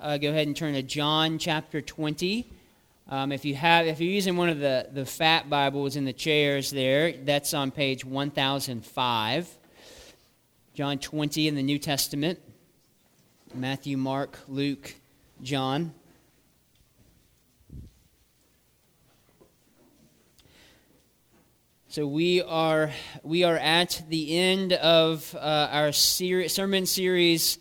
uh, go ahead and turn to John chapter 20. Um, if you have, if you're using one of the, the fat Bibles in the chairs there, that's on page 1005. John 20 in the New Testament. Matthew, Mark, Luke, John. So we are we are at the end of uh, our ser- sermon series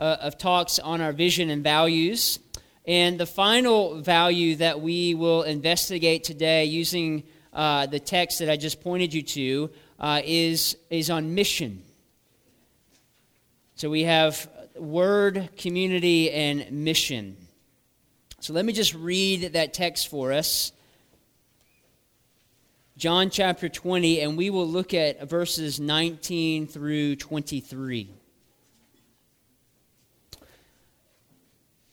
uh, of talks on our vision and values, and the final value that we will investigate today, using uh, the text that I just pointed you to, uh, is is on mission. So we have word, community, and mission. So let me just read that text for us. John chapter 20, and we will look at verses 19 through 23.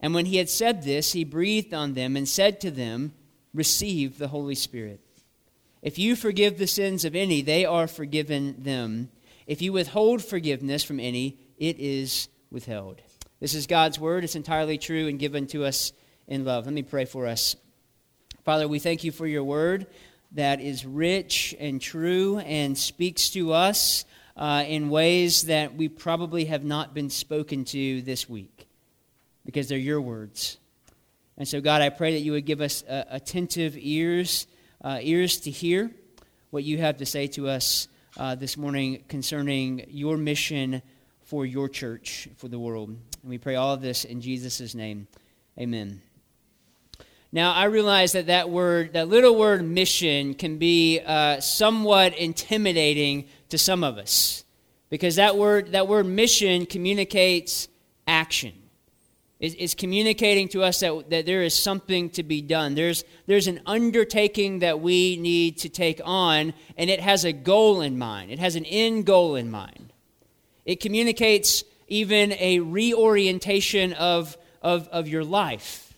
And when he had said this, he breathed on them and said to them, Receive the Holy Spirit. If you forgive the sins of any, they are forgiven them. If you withhold forgiveness from any, it is withheld. This is God's word. It's entirely true and given to us in love. Let me pray for us. Father, we thank you for your word that is rich and true and speaks to us uh, in ways that we probably have not been spoken to this week because they're your words. And so, God, I pray that you would give us uh, attentive ears, uh, ears to hear what you have to say to us uh, this morning concerning your mission for your church, for the world. And we pray all of this in Jesus' name. Amen. Now, I realize that that word, that little word mission, can be uh, somewhat intimidating to some of us because that word, that word mission communicates action. It's, it's communicating to us that, that there is something to be done. There's, there's an undertaking that we need to take on, and it has a goal in mind, it has an end goal in mind. It communicates even a reorientation of, of, of your life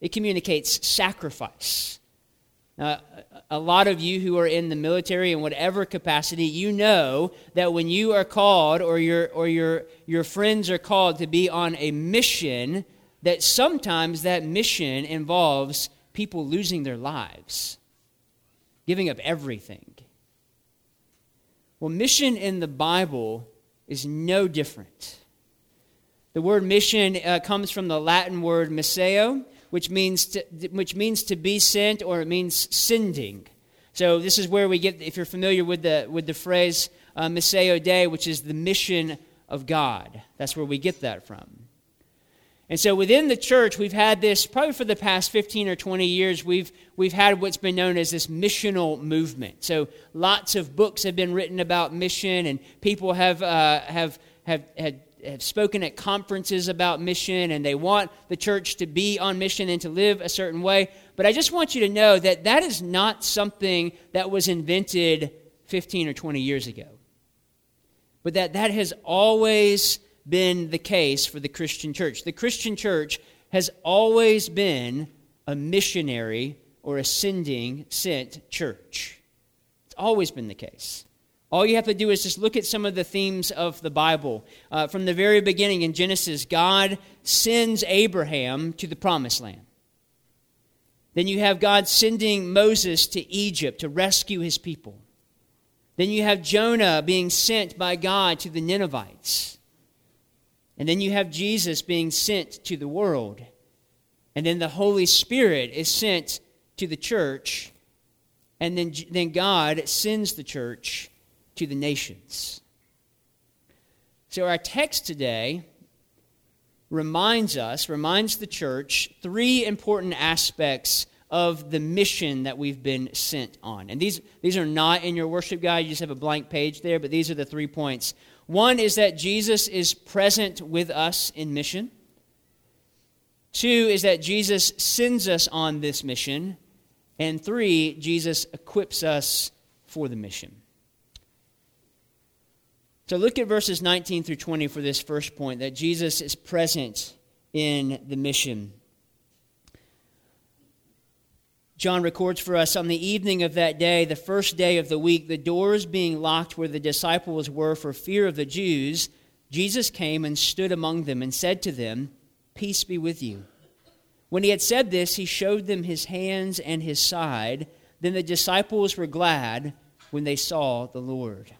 it communicates sacrifice. A lot of you who are in the military in whatever capacity, you know that when you are called or your, or your, your friends are called to be on a mission, that sometimes that mission involves people losing their lives, giving up everything. Well, mission in the Bible is no different. The word mission uh, comes from the Latin word missio, which means to, which means to be sent or it means sending. So this is where we get, if you're familiar with the, with the phrase uh, Missio Dei, which is the mission of God. That's where we get that from. And so within the church, we've had this, probably for the past 15 or 20 years, we've, we've had what's been known as this missional movement. So lots of books have been written about mission, and people have, uh, have, have had have spoken at conferences about mission and they want the church to be on mission and to live a certain way. But I just want you to know that that is not something that was invented 15 or 20 years ago. But that that has always been the case for the Christian church. The Christian church has always been a missionary or ascending sent church. It's always been the case. All you have to do is just look at some of the themes of the Bible. Uh, from the very beginning in Genesis, God sends Abraham to the promised land. Then you have God sending Moses to Egypt to rescue his people. Then you have Jonah being sent by God to the Ninevites. And then you have Jesus being sent to the world. And then the Holy Spirit is sent to the church. And then, then God sends the church to the nations. So, our text today reminds us, reminds the church, three important aspects of the mission that we've been sent on. And these, these are not in your worship guide, you just have a blank page there, but these are the three points. One is that Jesus is present with us in mission. Two is that Jesus sends us on this mission. And three, Jesus equips us for the mission. So look at verses 19 through 20 for this first point that Jesus is present in the mission. John records for us on the evening of that day, the first day of the week, the doors being locked where the disciples were for fear of the Jews, Jesus came and stood among them and said to them, Peace be with you. When he had said this, he showed them his hands and his side. Then the disciples were glad when they saw the Lord.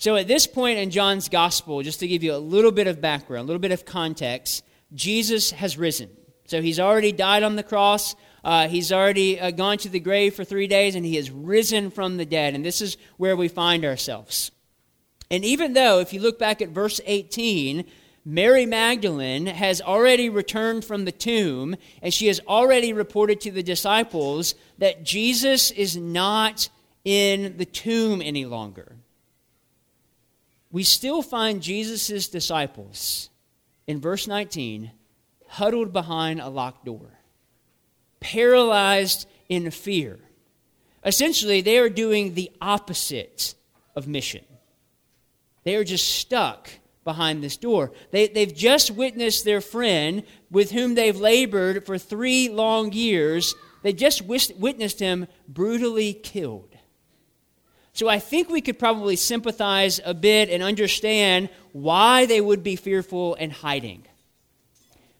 So, at this point in John's gospel, just to give you a little bit of background, a little bit of context, Jesus has risen. So, he's already died on the cross. Uh, he's already uh, gone to the grave for three days and he has risen from the dead. And this is where we find ourselves. And even though, if you look back at verse 18, Mary Magdalene has already returned from the tomb and she has already reported to the disciples that Jesus is not in the tomb any longer. We still find Jesus' disciples in verse 19 huddled behind a locked door paralyzed in fear. Essentially, they are doing the opposite of mission. They are just stuck behind this door. They, they've just witnessed their friend with whom they've labored for three long years, they just witnessed him brutally killed. So I think we could probably sympathize a bit and understand why they would be fearful and hiding.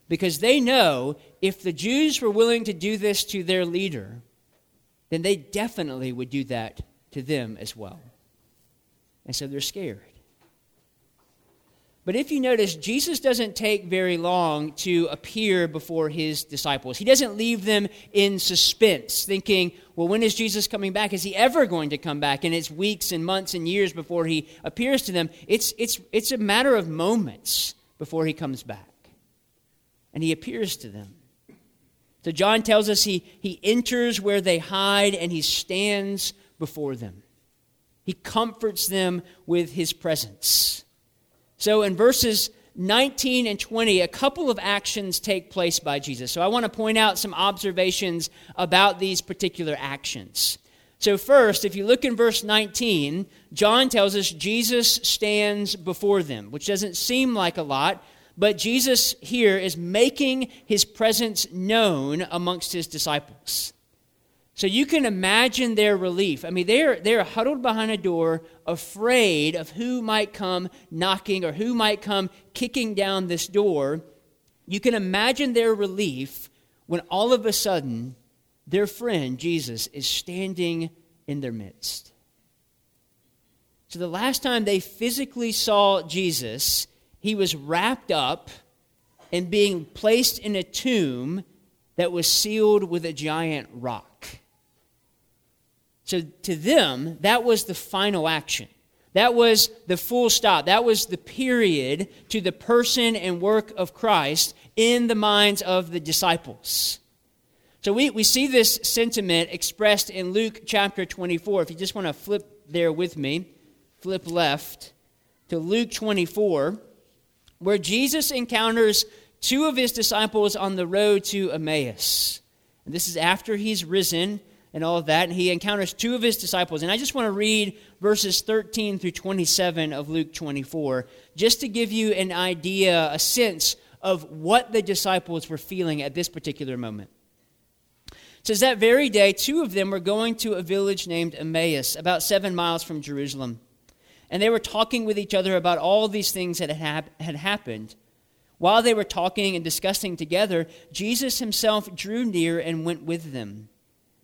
Because they know if the Jews were willing to do this to their leader, then they definitely would do that to them as well. And so they're scared. But if you notice, Jesus doesn't take very long to appear before his disciples. He doesn't leave them in suspense, thinking, well, when is Jesus coming back? Is he ever going to come back? And it's weeks and months and years before he appears to them. It's, it's, it's a matter of moments before he comes back and he appears to them. So John tells us he, he enters where they hide and he stands before them. He comforts them with his presence. So in verses 19 and 20, a couple of actions take place by Jesus. So I want to point out some observations about these particular actions. So, first, if you look in verse 19, John tells us Jesus stands before them, which doesn't seem like a lot, but Jesus here is making his presence known amongst his disciples. So you can imagine their relief. I mean, they're, they're huddled behind a door, afraid of who might come knocking or who might come kicking down this door. You can imagine their relief when all of a sudden their friend, Jesus, is standing in their midst. So the last time they physically saw Jesus, he was wrapped up and being placed in a tomb that was sealed with a giant rock. So to them, that was the final action. That was the full stop. That was the period to the person and work of Christ in the minds of the disciples. So we, we see this sentiment expressed in Luke chapter 24. If you just want to flip there with me, flip left to Luke 24 where Jesus encounters two of his disciples on the road to Emmaus. And this is after he's risen and all of that, and he encounters two of his disciples. And I just want to read verses 13 through 27 of Luke 24, just to give you an idea, a sense of what the disciples were feeling at this particular moment. It says that very day, two of them were going to a village named Emmaus, about seven miles from Jerusalem and they were talking with each other about all these things that had, had happened. While they were talking and discussing together, Jesus himself drew near and went with them.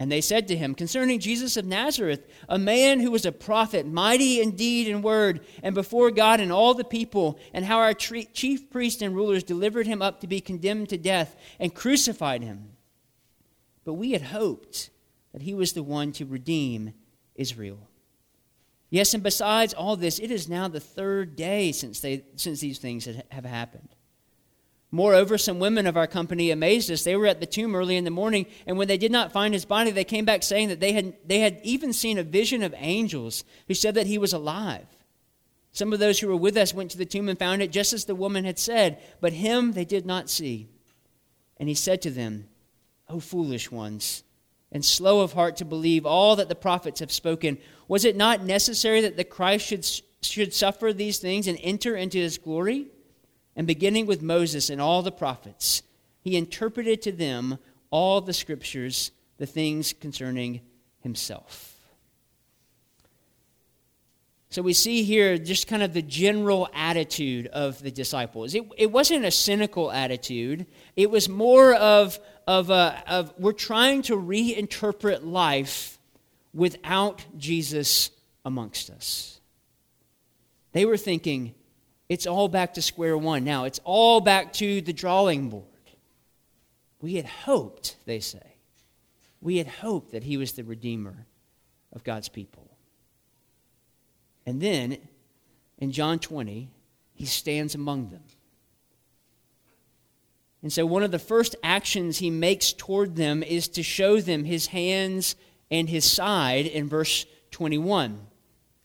And they said to him, Concerning Jesus of Nazareth, a man who was a prophet, mighty in deed and word, and before God and all the people, and how our chief priests and rulers delivered him up to be condemned to death and crucified him. But we had hoped that he was the one to redeem Israel. Yes, and besides all this, it is now the third day since, they, since these things have happened. Moreover, some women of our company amazed us. They were at the tomb early in the morning, and when they did not find his body, they came back saying that they had, they had even seen a vision of angels who said that he was alive. Some of those who were with us went to the tomb and found it just as the woman had said, but him they did not see. And he said to them, O foolish ones, and slow of heart to believe all that the prophets have spoken, was it not necessary that the Christ should, should suffer these things and enter into his glory? And beginning with Moses and all the prophets, he interpreted to them all the scriptures, the things concerning himself. So we see here just kind of the general attitude of the disciples. It, it wasn't a cynical attitude, it was more of, of, a, of we're trying to reinterpret life without Jesus amongst us. They were thinking, it's all back to square one now, it's all back to the drawing board. We had hoped, they say, we had hoped that he was the Redeemer of God's people. And then in John 20, he stands among them. And so, one of the first actions he makes toward them is to show them his hands and his side in verse 21.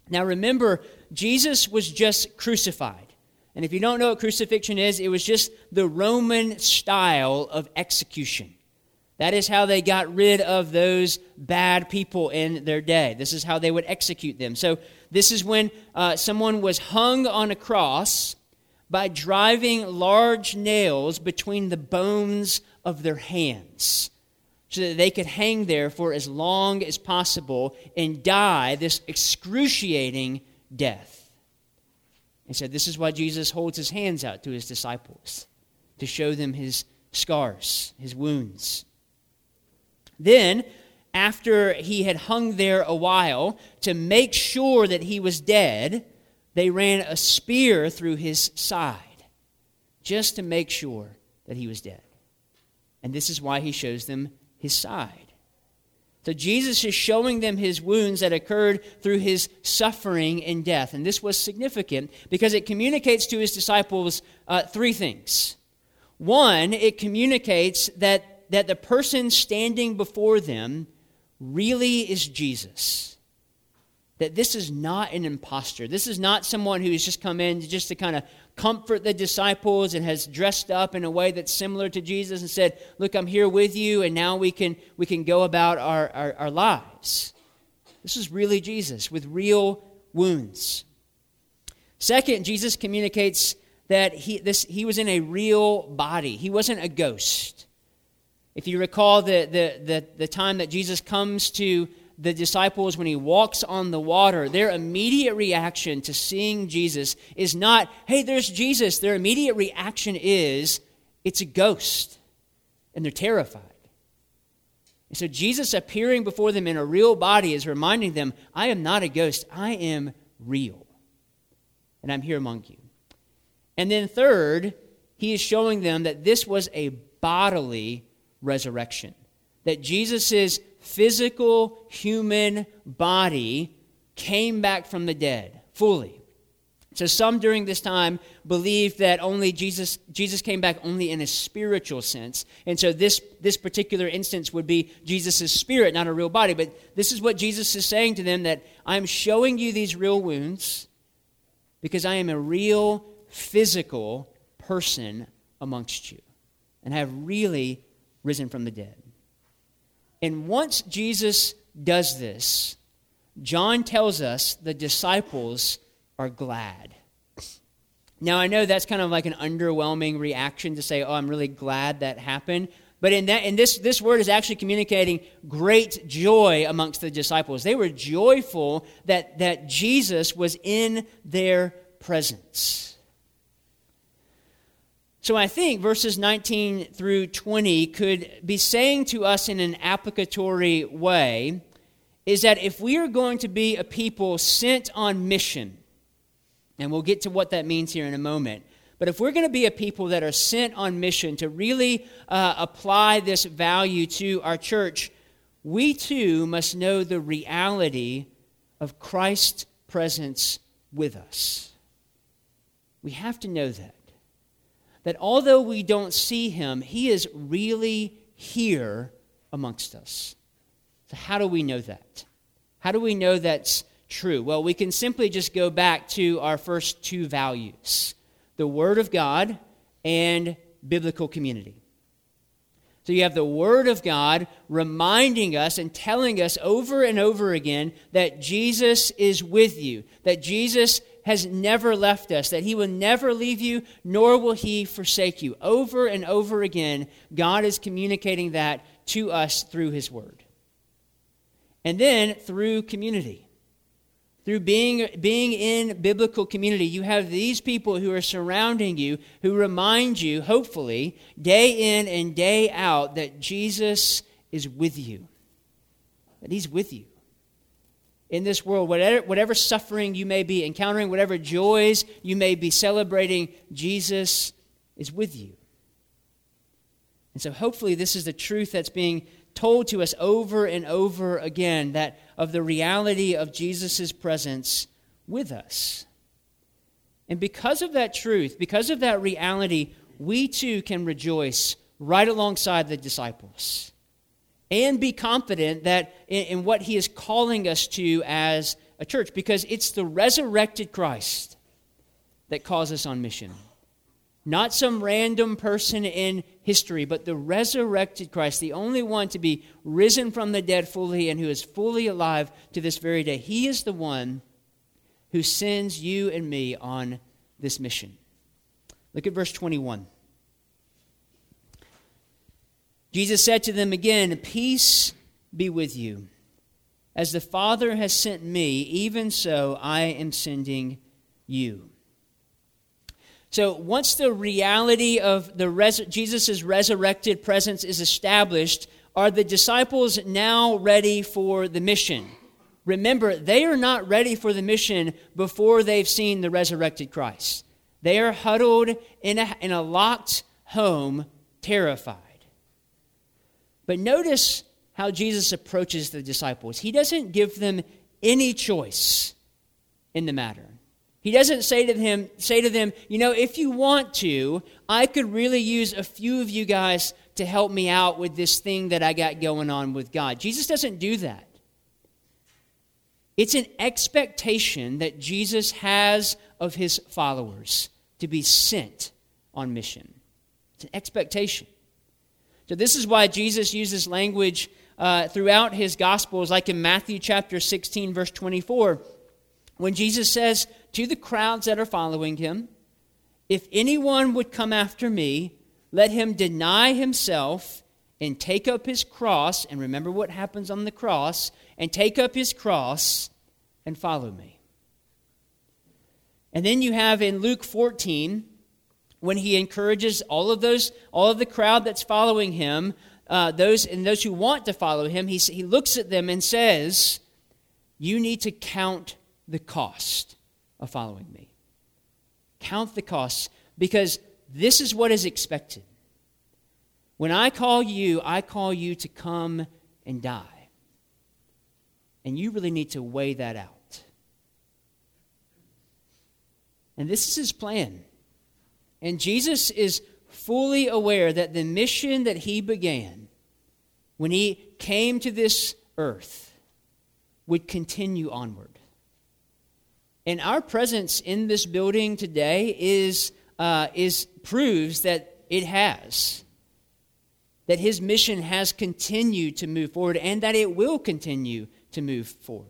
Now, remember, Jesus was just crucified. And if you don't know what crucifixion is, it was just the Roman style of execution. That is how they got rid of those bad people in their day. This is how they would execute them. So, this is when uh, someone was hung on a cross by driving large nails between the bones of their hands so that they could hang there for as long as possible and die this excruciating death. And so, this is why Jesus holds his hands out to his disciples to show them his scars, his wounds. Then, after he had hung there a while, to make sure that he was dead, they ran a spear through his side, just to make sure that he was dead. And this is why he shows them his side. So Jesus is showing them his wounds that occurred through his suffering and death. And this was significant because it communicates to his disciples uh, three things. One, it communicates that, that the person standing before them really is Jesus. That this is not an impostor. This is not someone who has just come in just to kind of comfort the disciples and has dressed up in a way that's similar to Jesus and said, Look, I'm here with you, and now we can, we can go about our, our, our lives. This is really Jesus with real wounds. Second, Jesus communicates that he, this, he was in a real body, he wasn't a ghost. If you recall the, the, the, the time that Jesus comes to the disciples when he walks on the water, their immediate reaction to seeing Jesus is not, hey, there's Jesus. Their immediate reaction is, it's a ghost. And they're terrified. And so Jesus appearing before them in a real body is reminding them, I am not a ghost, I am real. And I'm here among you. And then, third, he is showing them that this was a bodily resurrection. That Jesus' physical human body came back from the dead fully. So some during this time believed that only Jesus Jesus came back only in a spiritual sense. And so this this particular instance would be Jesus' spirit, not a real body. But this is what Jesus is saying to them that I'm showing you these real wounds because I am a real physical person amongst you. And I have really risen from the dead. And once Jesus does this, John tells us the disciples are glad. Now, I know that's kind of like an underwhelming reaction to say, oh, I'm really glad that happened. But in, that, in this, this word is actually communicating great joy amongst the disciples. They were joyful that, that Jesus was in their presence. So I think verses 19 through 20 could be saying to us in an applicatory way is that if we are going to be a people sent on mission, and we'll get to what that means here in a moment, but if we're going to be a people that are sent on mission to really uh, apply this value to our church, we too must know the reality of Christ's presence with us. We have to know that. That although we don't see him, he is really here amongst us. So, how do we know that? How do we know that's true? Well, we can simply just go back to our first two values the Word of God and biblical community. So you have the Word of God reminding us and telling us over and over again that Jesus is with you, that Jesus has never left us, that He will never leave you, nor will He forsake you. Over and over again, God is communicating that to us through His Word. And then through community. Through being, being in biblical community, you have these people who are surrounding you who remind you, hopefully, day in and day out, that Jesus is with you. That He's with you. In this world, whatever, whatever suffering you may be encountering, whatever joys you may be celebrating, Jesus is with you. And so, hopefully, this is the truth that's being told to us over and over again that of the reality of Jesus' presence with us. And because of that truth, because of that reality, we too can rejoice right alongside the disciples and be confident that in, in, what he is calling us to as a church, because it's the resurrected Christ that calls us on mission. Not some random person in history, but the resurrected Christ, the only one to be risen from the dead fully and who is fully alive to this very day. He is the one who sends you and me on this mission. Look at verse 21. Jesus said to them again, Peace be with you. As the Father has sent me, even so I am sending you. So once the reality of the res- Jesus' resurrected presence is established, are the disciples now ready for the mission? Remember, they are not ready for the mission before they've seen the resurrected Christ. They are huddled in a, in a locked home, terrified. But notice how Jesus approaches the disciples. He doesn't give them any choice in the matter. He doesn't say to him, say to them, you know, if you want to, I could really use a few of you guys to help me out with this thing that I got going on with God. Jesus doesn't do that. It's an expectation that Jesus has of his followers to be sent on mission. It's an expectation. So, this is why Jesus uses language uh, throughout his Gospels, like in Matthew chapter 16, verse 24, when Jesus says, to the crowds that are following him If anyone would come after me, let him deny himself and take up his cross. And remember what happens on the cross and take up his cross and follow me. And then you have in Luke 14, when he encourages all of those, all of the crowd that's following him, uh, those and those who want to follow him, he, he looks at them and says, You need to count the cost of following me. Count the costs because this is what is expected. When I call you, I call you to come and die. And you really need to weigh that out. And this is his plan. And Jesus is fully aware that the mission that he began when he came to this earth would continue onward. And our presence in this building today is, uh, is proves that it has. That his mission has continued to move forward and that it will continue to move forward.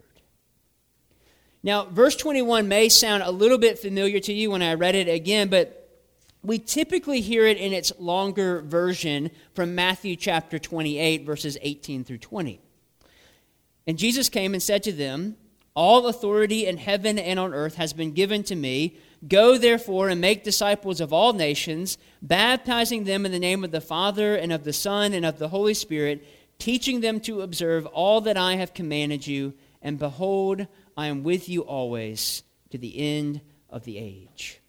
Now, verse 21 may sound a little bit familiar to you when I read it again, but we typically hear it in its longer version from Matthew chapter 28, verses 18 through 20. And Jesus came and said to them, all authority in heaven and on earth has been given to me. Go therefore and make disciples of all nations, baptizing them in the name of the Father and of the Son and of the Holy Spirit, teaching them to observe all that I have commanded you. And behold, I am with you always to the end of the age.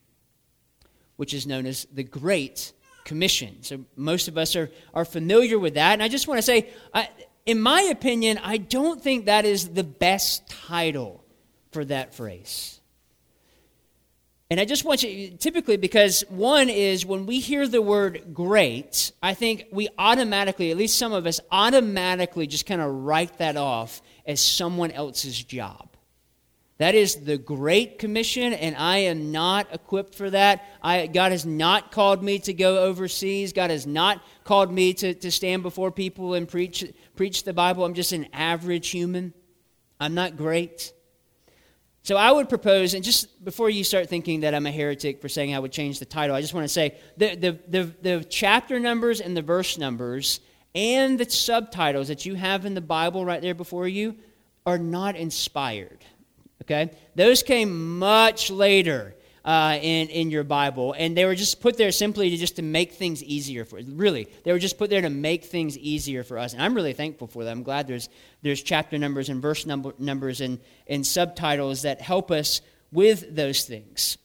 Which is known as the Great Commission. So most of us are, are familiar with that. And I just want to say, I, in my opinion, I don't think that is the best title for that phrase. And I just want you, typically, because one is when we hear the word great, I think we automatically, at least some of us, automatically just kind of write that off as someone else's job. That is the Great Commission, and I am not equipped for that. I, God has not called me to go overseas. God has not called me to, to stand before people and preach, preach the Bible. I'm just an average human. I'm not great. So I would propose, and just before you start thinking that I'm a heretic for saying I would change the title, I just want to say the, the, the, the chapter numbers and the verse numbers and the subtitles that you have in the Bible right there before you are not inspired. Okay? Those came much later uh, in, in your Bible, and they were just put there simply to just to make things easier for. Really, they were just put there to make things easier for us, and I'm really thankful for that. I'm glad there's there's chapter numbers and verse number, numbers and, and subtitles that help us with those things.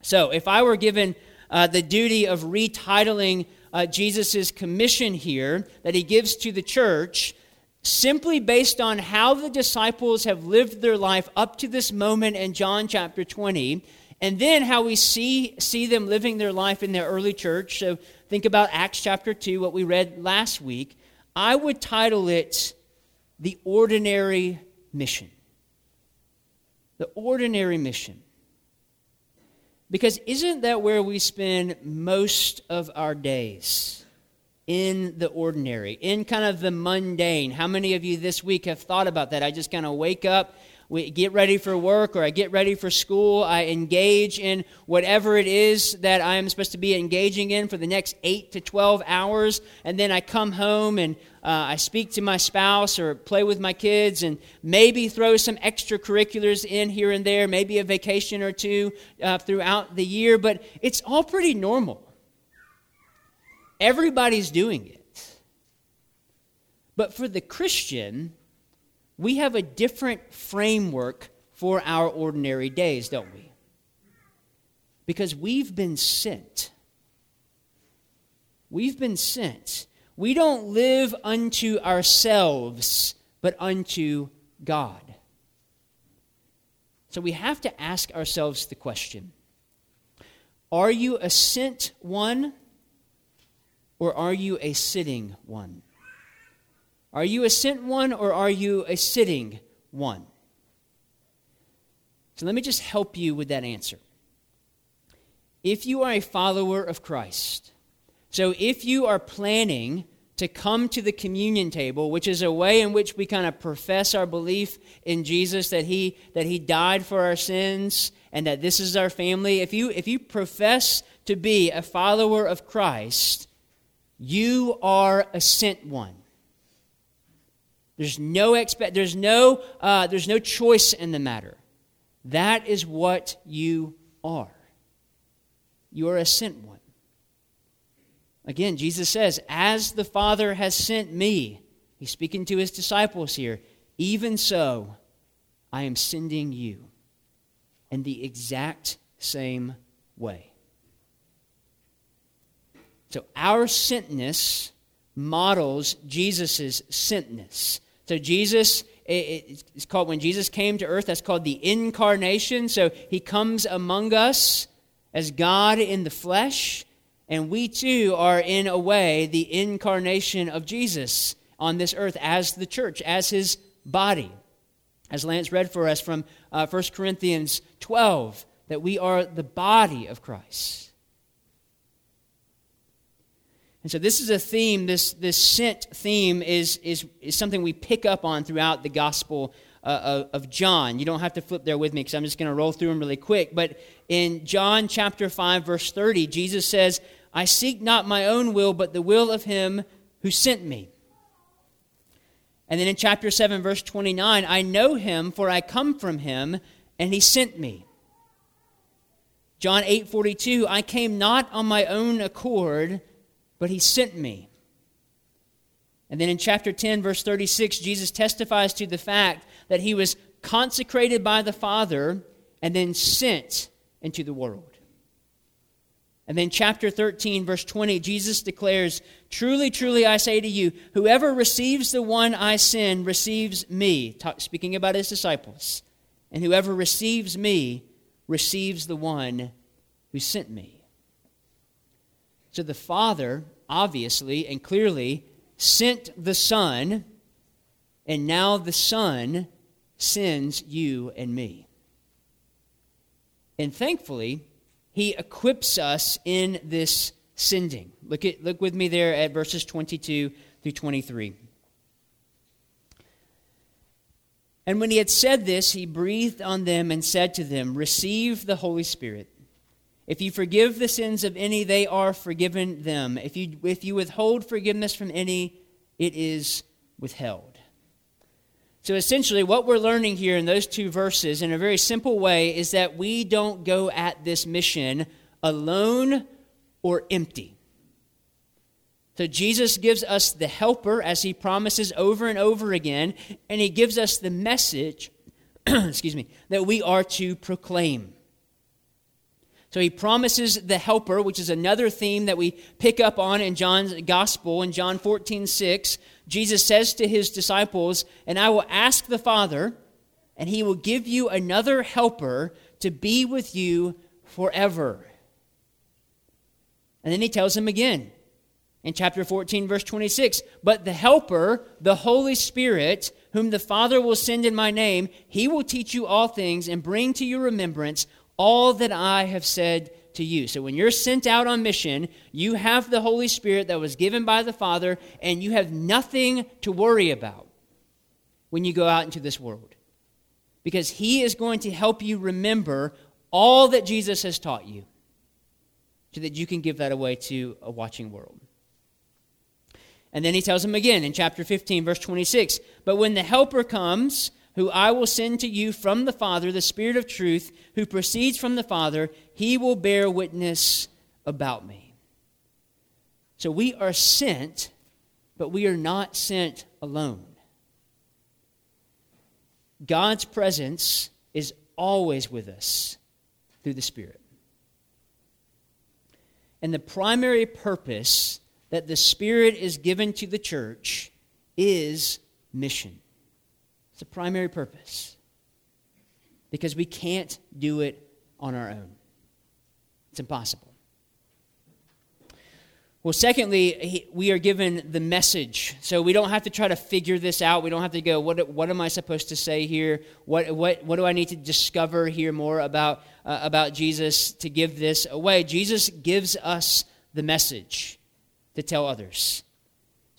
So, if I were given uh, the duty of retitling uh, Jesus' commission here that he gives to the church, simply based on how the disciples have lived their life up to this moment in John chapter 20, and then how we see, see them living their life in their early church. So think about Acts chapter 2, what we read last week. I would title it The Ordinary Mission. The Ordinary Mission. Because isn't that where we spend most of our days? In the ordinary, in kind of the mundane. How many of you this week have thought about that? I just kind of wake up, we get ready for work, or I get ready for school. I engage in whatever it is that I am supposed to be engaging in for the next 8 to 12 hours, and then I come home and uh, I speak to my spouse or play with my kids and maybe throw some extracurriculars in here and there, maybe a vacation or two uh, throughout the year, but it's all pretty normal. Everybody's doing it. But for the Christian, we have a different framework for our ordinary days, don't we? Because we've been sent. We've been sent. We don't live unto ourselves, but unto God. So we have to ask ourselves the question Are you a sent one? Or are you a sitting one? Are you a sent one or are you a sitting one? So let me just help you with that answer. If you are a follower of Christ, so if you are planning to come to the communion table, which is a way in which we kind of profess our belief in Jesus that he that he died for our sins and that this is our family, if you if you profess to be a follower of Christ, you are a sent one. There's no expect. There's no. Uh, there's no choice in the matter. That is what you are. You are a sent one. Again, Jesus says, "As the Father has sent me," He's speaking to His disciples here. Even so, I am sending you, in the exact same way. So our sentness models Jesus' sentness. So Jesus, it's called when Jesus came to earth, that's called the incarnation. So he comes among us as God in the flesh, and we too are in a way the incarnation of Jesus on this earth as the church, as his body. As Lance read for us from uh, 1 Corinthians 12, that we are the body of Christ. And so this is a theme, this, this sent theme is, is, is something we pick up on throughout the Gospel uh, of, of John. You don't have to flip there with me because I'm just going to roll through them really quick. But in John chapter 5, verse 30, Jesus says, I seek not my own will, but the will of him who sent me. And then in chapter 7, verse 29, I know him, for I come from him, and he sent me. John 8, 42, I came not on my own accord but he sent me. And then in chapter 10, verse 36, Jesus testifies to the fact that he was consecrated by the Father and then sent into the world. And then chapter 13, verse 20, Jesus declares, Truly, truly, I say to you, whoever receives the one I send receives me, talk, speaking about his disciples. and whoever receives me receives the one who sent me. So the Father, obviously and clearly, sent the Son, and now the Son sends you and me. And thankfully, He equips us in this sending. Look, at, look with me there at verses 22 through 23. And when he had said this, he breathed on them and said to them, Receive the Holy Spirit. If you forgive the sins of any, they are forgiven them. If you, if you withhold forgiveness from any, it is withheld. So essentially, what we're learning here in those two verses, in a very simple way, is that we don't go at this mission alone or empty. So Jesus gives us the helper as he promises over and over again, and he gives us the message, excuse me, that we are to proclaim. So he promises the helper, which is another theme that we pick up on in John's gospel in John 14, 6. Jesus says to his disciples, And I will ask the Father, and he will give you another helper to be with you forever. And then he tells them again, in chapter 14, verse 26. But the Helper, the Holy Spirit, whom the Father will send in my name, he will teach you all things and bring to your remembrance all that I have said to you. So when you're sent out on mission, you have the Holy Spirit that was given by the Father, and you have nothing to worry about when you go out into this world. Because he is going to help you remember all that Jesus has taught you so that you can give that away to a watching world. And then he tells him again in chapter 15, verse 26 But when the Helper comes, who I will send to you from the Father, the Spirit of truth, who proceeds from the Father, he will bear witness about me. So we are sent, but we are not sent alone. God's presence is always with us through the Spirit. And the primary purpose that the Spirit is given to the church is mission. It's the primary purpose. Because we can't do it on our own, it's impossible. Well, secondly, we are given the message. So we don't have to try to figure this out. We don't have to go, what, what am I supposed to say here? What, what, what do I need to discover here more about, uh, about Jesus to give this away? Jesus gives us the message to tell others.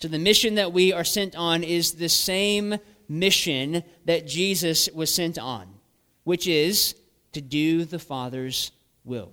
So the mission that we are sent on is the same mission that Jesus was sent on, which is to do the Father's will.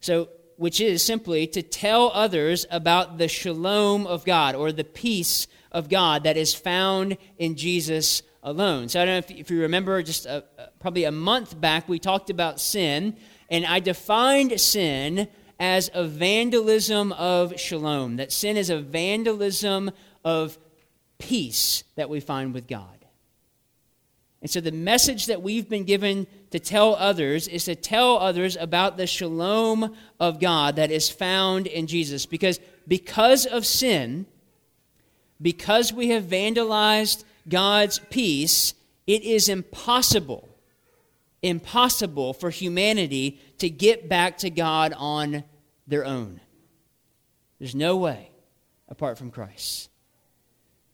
So, which is simply to tell others about the shalom of God or the peace of God that is found in Jesus alone. So, I don't know if, you remember, just a, probably a month back, we talked about sin, and I defined sin as a vandalism of shalom, that sin is a vandalism of peace that we find with God. And so, the message that we've been given to tell others is to tell others about the shalom of God that is found in Jesus. Because, because of sin, because we have vandalized God's peace, it is impossible impossible for humanity to get back to God on their own. There's no way apart from Christ.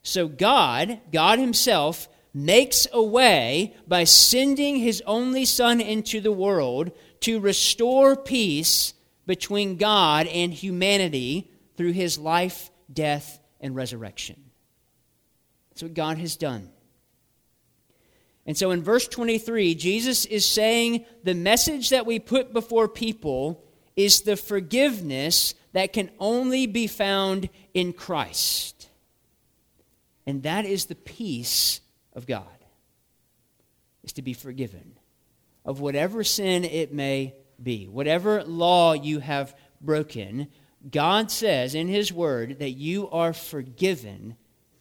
So God, God Himself, makes a way by sending His only Son into the world to restore peace between God and humanity through His life, death, and resurrection. That's what God has done. And so in verse 23, Jesus is saying the message that we put before people is the forgiveness that can only be found in Christ. And that is the peace of God, is to be forgiven of whatever sin it may be, whatever law you have broken. God says in His Word that you are forgiven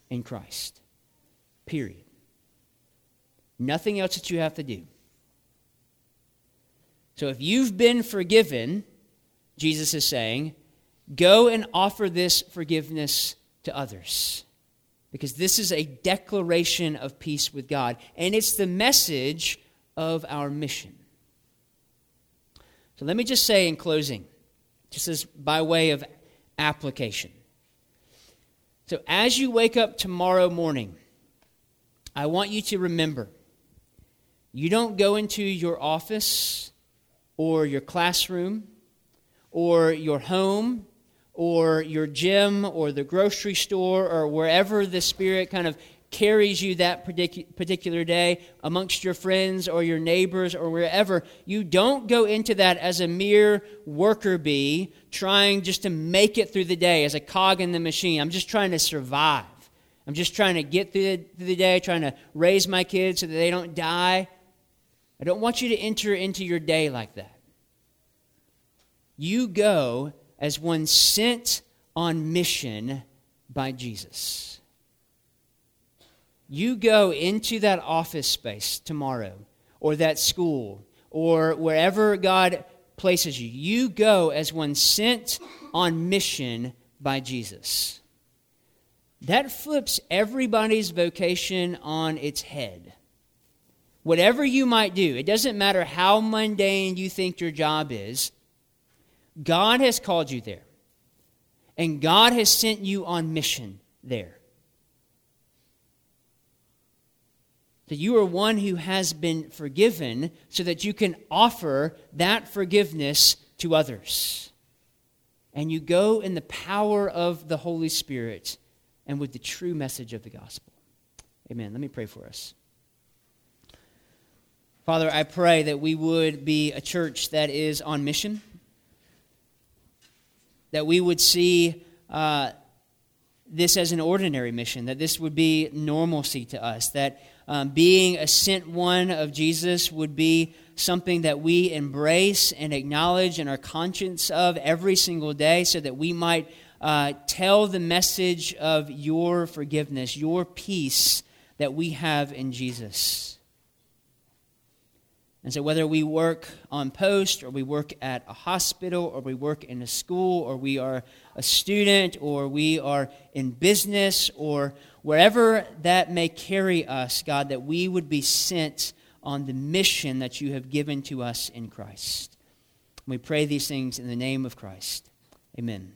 in Christ. Period. Nothing else that you have to do. So if you've been forgiven, Jesus is saying, go and offer this forgiveness to others. Because this is a declaration of peace with God, and it's the message of our mission. So let me just say in closing, just as by way of application. So as you wake up tomorrow morning, I want you to remember you don't go into your office or your classroom or your home or your gym or the grocery store or wherever the Spirit kind of carries you that particular day amongst your friends or your neighbors or wherever, you don't go into that as a mere worker bee trying just to make it through the day as a cog in the machine. I'm just trying to survive. I'm just trying to get through the, through the day, trying to raise my kids so that they don't die. I don't want you to enter into your day like that. You go as one sent on mission by Jesus. You go into that office space tomorrow, or that school, or wherever God places you. You go as one sent on mission by Jesus. That flips everybody's vocation on its head. Whatever you might do, it doesn't matter how mundane you think your job is, God has called you there. And God has sent you on mission there. That you are one who has been forgiven so that you can offer that forgiveness to others. And you go in the power of the Holy Spirit and with the true message of the gospel. Amen. Let me pray for us. Father, I pray that we would be a church that is on mission that we would see uh, this as an ordinary mission, that this would be normalcy to us, that um, being a sent one of Jesus would be something that we embrace and acknowledge and are conscious of every single day so that we might uh, tell the message of your forgiveness, your peace that we have in Jesus. And so, whether we work on post, or we work at a hospital, or we work in a school, or we are a student, or we are in business, or wherever that may carry us, God, that we would be sent on the mission that you have given to us in Christ. We pray these things in the name of Christ. Amen.